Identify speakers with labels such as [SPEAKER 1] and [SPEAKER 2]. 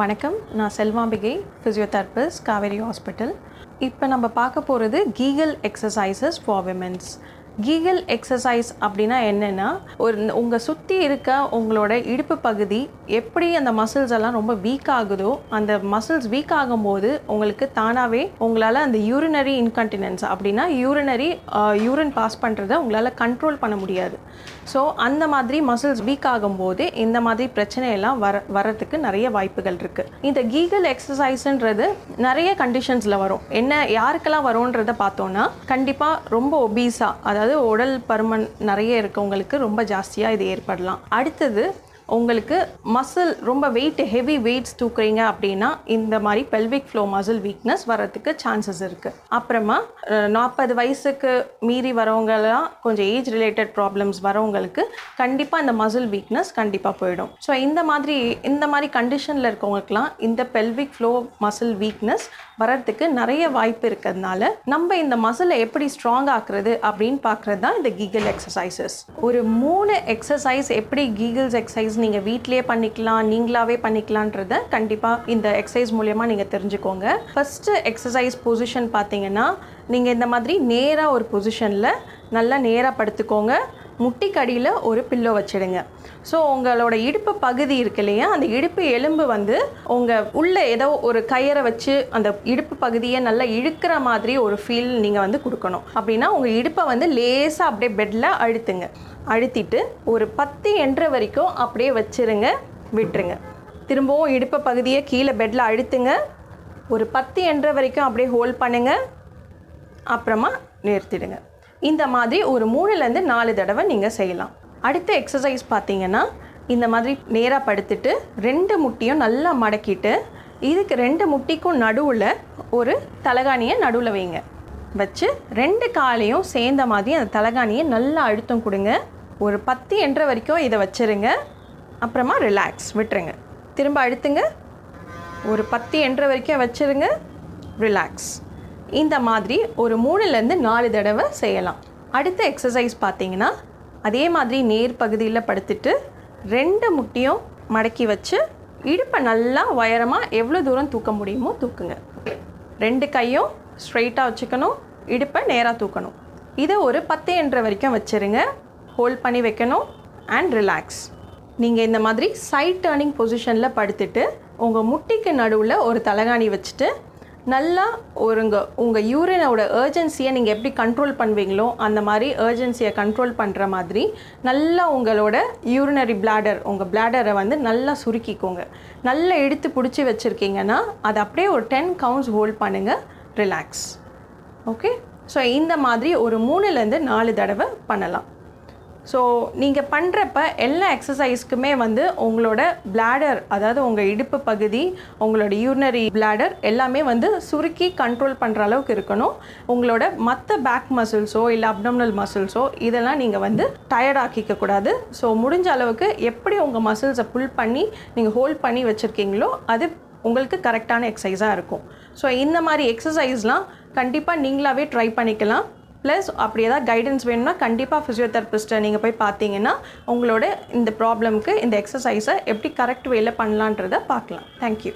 [SPEAKER 1] வணக்கம். நான் Selvambigai physiotherapist Kaveri hospital இப்போ நம்ம பார்க்க போகிறது Kegel exercises for women's Kegel exercise அப்படின்னா என்னென்னா ஒரு உங்கள் சுற்றி இருக்க உங்களோட இடுப்பு பகுதி எப்படி அந்த மசில்ஸ் எல்லாம் ரொம்ப வீக் ஆகுதோ அந்த மசில்ஸ் வீக் ஆகும்போது உங்களுக்கு தானாகவே உங்களால் அந்த யூரினரி இன்கண்டினன்ஸ் அப்படின்னா யூரினரி யூரின் பாஸ் பண்ணுறதை உங்களால் கண்ட்ரோல் பண்ண முடியாது. ஸோ அந்த மாதிரி மசில்ஸ் வீக் ஆகும்போது இந்த மாதிரி பிரச்சனையெல்லாம் வர வரதுக்கு நிறைய வாய்ப்புகள் இருக்குது இந்த கீகல் எக்ஸசைஸ்ன்றது நிறைய கண்டிஷன்ஸில் வரும். என்ன யாருக்கெல்லாம் வரும்ன்றதை பார்த்தோன்னா கண்டிப்பாக ரொம்ப ஒபீஸாக அதாவது உடல் பருமன் நிறைய இருக்கவங்களுக்கு ரொம்ப ஜாஸ்தியாக இது ஏற்படலாம். அடுத்தது உங்களுக்கு மசில் ரொம்ப வெயிட் ஹெவி வெயிட்ஸ் தூக்குறீங்க அப்படின்னா இந்த மாதிரி பெல்விக் ஃப்ளோ மசில் வீக்னஸ் வரதுக்கு சான்சஸ் இருக்குது அப்புறமா நாற்பது வயசுக்கு மீறி வரவங்களாம் கொஞ்சம் ஏஜ் ரிலேட்டட் ப்ராப்ளம்ஸ் வரவங்களுக்கு கண்டிப்பாக இந்த மசில் வீக்னஸ் கண்டிப்பாக போயிடும். ஸோ இந்த மாதிரி இந்த மாதிரி கண்டிஷனில் இருக்கவங்களுக்குலாம் இந்த பெல்விக் ஃப்ளோ மசில் வீக்னஸ் வர்றதுக்கு நிறைய வாய்ப்பு இருக்கிறதுனால நம்ம இந்த மசிலை எப்படி ஸ்ட்ராங் ஆக்குறது அப்படின்னு பார்க்குறது தான் இந்த கீகல் எக்ஸசைசஸ் ஒரு மூணு எக்ஸசைஸ் எப்படி கீகல்ஸ் எக்ஸசைஸ் நீங்கள் வீட்லேயே பண்ணிக்கலாம் நீங்களாவே பண்ணிக்கலான்றத கண்டிப்பாக இந்த எக்ஸசைஸ் மூலயமா நீங்கள் தெரிஞ்சுக்கோங்க. ஃபஸ்ட்டு எக்ஸசைஸ் பொசிஷன் பார்த்தீங்கன்னா நீங்கள் இந்த மாதிரி நேராக ஒரு பொசிஷனில் நல்லா நேராக படுத்துக்கோங்க. முட்டிக்கடியில் ஒரு பில்லோ வச்சுடுங்க. ஸோ உங்களோட இடுப்பு பகுதி இருக்கு இல்லையா? அந்த இடுப்பு எலும்பு வந்து உங்கள் உள்ளே ஏதோ ஒரு கயிறை வச்சு அந்த இடுப்பு பகுதியை நல்லா இழுக்கிற மாதிரி ஒரு ஃபீல் நீங்கள் வந்து கொடுக்கணும். அப்படின்னா உங்கள் இடுப்பை வந்து லேசாக அப்படியே பெட்டில் அழுத்துங்க. அழுத்திட்டு ஒரு பத்து என்ற வரைக்கும் அப்படியே வச்சிருங்க விட்டுருங்க. திரும்பவும் இடுப்பு பகுதியை கீழே பெட்டில் அழுத்துங்க. ஒரு பத்து என்ற வரைக்கும் அப்படியே ஹோல்ட் பண்ணுங்கள் அப்புறமா நிறுத்திடுங்க. இந்த மாதிரி ஒரு மூணுலேருந்து நாலு தடவை நீங்கள் செய்யலாம். அடுத்த எக்ஸசைஸ் பார்த்தீங்கன்னா இந்த மாதிரி நேராக படுத்துட்டு ரெண்டு முட்டியும் நல்லா மடக்கிட்டு இதுக்கு ரெண்டு முட்டிக்கும் நடுவில் ஒரு தலகாணியை நடுவில் வைங்க. வச்சு ரெண்டு காலையும் சேர்ந்த மாதிரி அந்த தலகாணியை நல்லா அழுத்தம் கொடுங்க. ஒரு பத்து என்ற வரைக்கும் இதை வச்சுருங்க. அப்புறமா ரிலாக்ஸ் விட்டுருங்க. திரும்ப அழுத்துங்க. ஒரு பத்து என்ற வரைக்கும் வச்சுருங்க. ரிலாக்ஸ் இந்த மாதிரி ஒரு மூணுலேருந்து நாலு தடவை செய்யலாம். அடுத்த எக்ஸசைஸ் பார்த்தீங்கன்னா அதே மாதிரி நேர் பகுதியில் படுத்துட்டு ரெண்டு முட்டியும் மடக்கி வச்சு இடுப்பை நல்லா உயரமாக எவ்வளோ தூரம் தூக்க முடியுமோ தூக்குங்க. ரெண்டு கையும் ஸ்ட்ரைட்டாக வச்சுக்கணும் இடுப்பை நேராக தூக்கணும். இதை ஒரு பத்து என்ற வரைக்கும் வச்சுருங்க. ஹோல்ட் பண்ணி வைக்கணும் அண்ட் ரிலாக்ஸ் நீங்கள் இந்த மாதிரி சைட் டேர்னிங் பொசிஷனில் படுத்துட்டு உங்கள் முட்டிக்கு நடுவில் ஒரு தலகாணி வச்சுட்டு நல்லா ஒருங்க உங்கள் யூரினோட ஏர்ஜென்சியை நீங்கள் எப்படி கண்ட்ரோல் பண்ணுவீங்களோ அந்த மாதிரி ஏர்ஜென்சியை கண்ட்ரோல் பண்ணுற மாதிரி நல்லா உங்களோட யூரினரி பிளாடர் உங்கள் பிளாடரை வந்து நல்லா சுருக்கிக்கோங்க. நல்லா எடுத்து பிடிச்சி வச்சுருக்கீங்கன்னா அதை அப்படியே ஒரு டென் கவுண்ட்ஸ் ஹோல்ட் பண்ணுங்கள் ரிலாக்ஸ் ஓகே ஸோ இந்த மாதிரி ஒரு மூணுலேருந்து நாலு தடவை பண்ணலாம். ஸோ நீங்கள் பண்ணுறப்ப எல்லா எக்ஸசைஸ்க்குமே வந்து உங்களோட பிளாடர் அதாவது உங்கள் இடுப்பு பகுதி உங்களோட யூரினரி பிளாடர் எல்லாமே வந்து சுருக்கி கண்ட்ரோல் பண்ணுற அளவுக்கு இருக்கணும். உங்களோட மற்ற பேக் மசில்ஸோ இல்லை அப்டம்னல் மசில்ஸோ இதெல்லாம் நீங்கள் வந்து டயர்ட் ஆக்கிக்க கூடாது. ஸோ முடிஞ்ச அளவுக்கு எப்படி உங்கள் மசில்ஸை புல் பண்ணி நீங்கள் ஹோல்ட் பண்ணி வச்சுருக்கீங்களோ அது உங்களுக்கு கரெக்டான எக்ஸசைஸாக இருக்கும். ஸோ இந்த மாதிரி எக்ஸசைஸ்லாம் கண்டிப்பாக நீங்களாவே ட்ரை பண்ணிக்கலாம். ப்ளஸ் அப்படி ஏதாவது கைடன்ஸ் வேணும்னா கண்டிப்பாக ஃபிசியோதெரபிஸ்ட்டை நீங்கள் போய் பார்த்தீங்கன்னா உங்களோட இந்த ப்ராப்ளம்க்கு இந்த எக்ஸசைஸை எப்படி கரெக்ட் வேயில் பண்ணலான்றதை பார்க்கலாம். தேங்க்யூ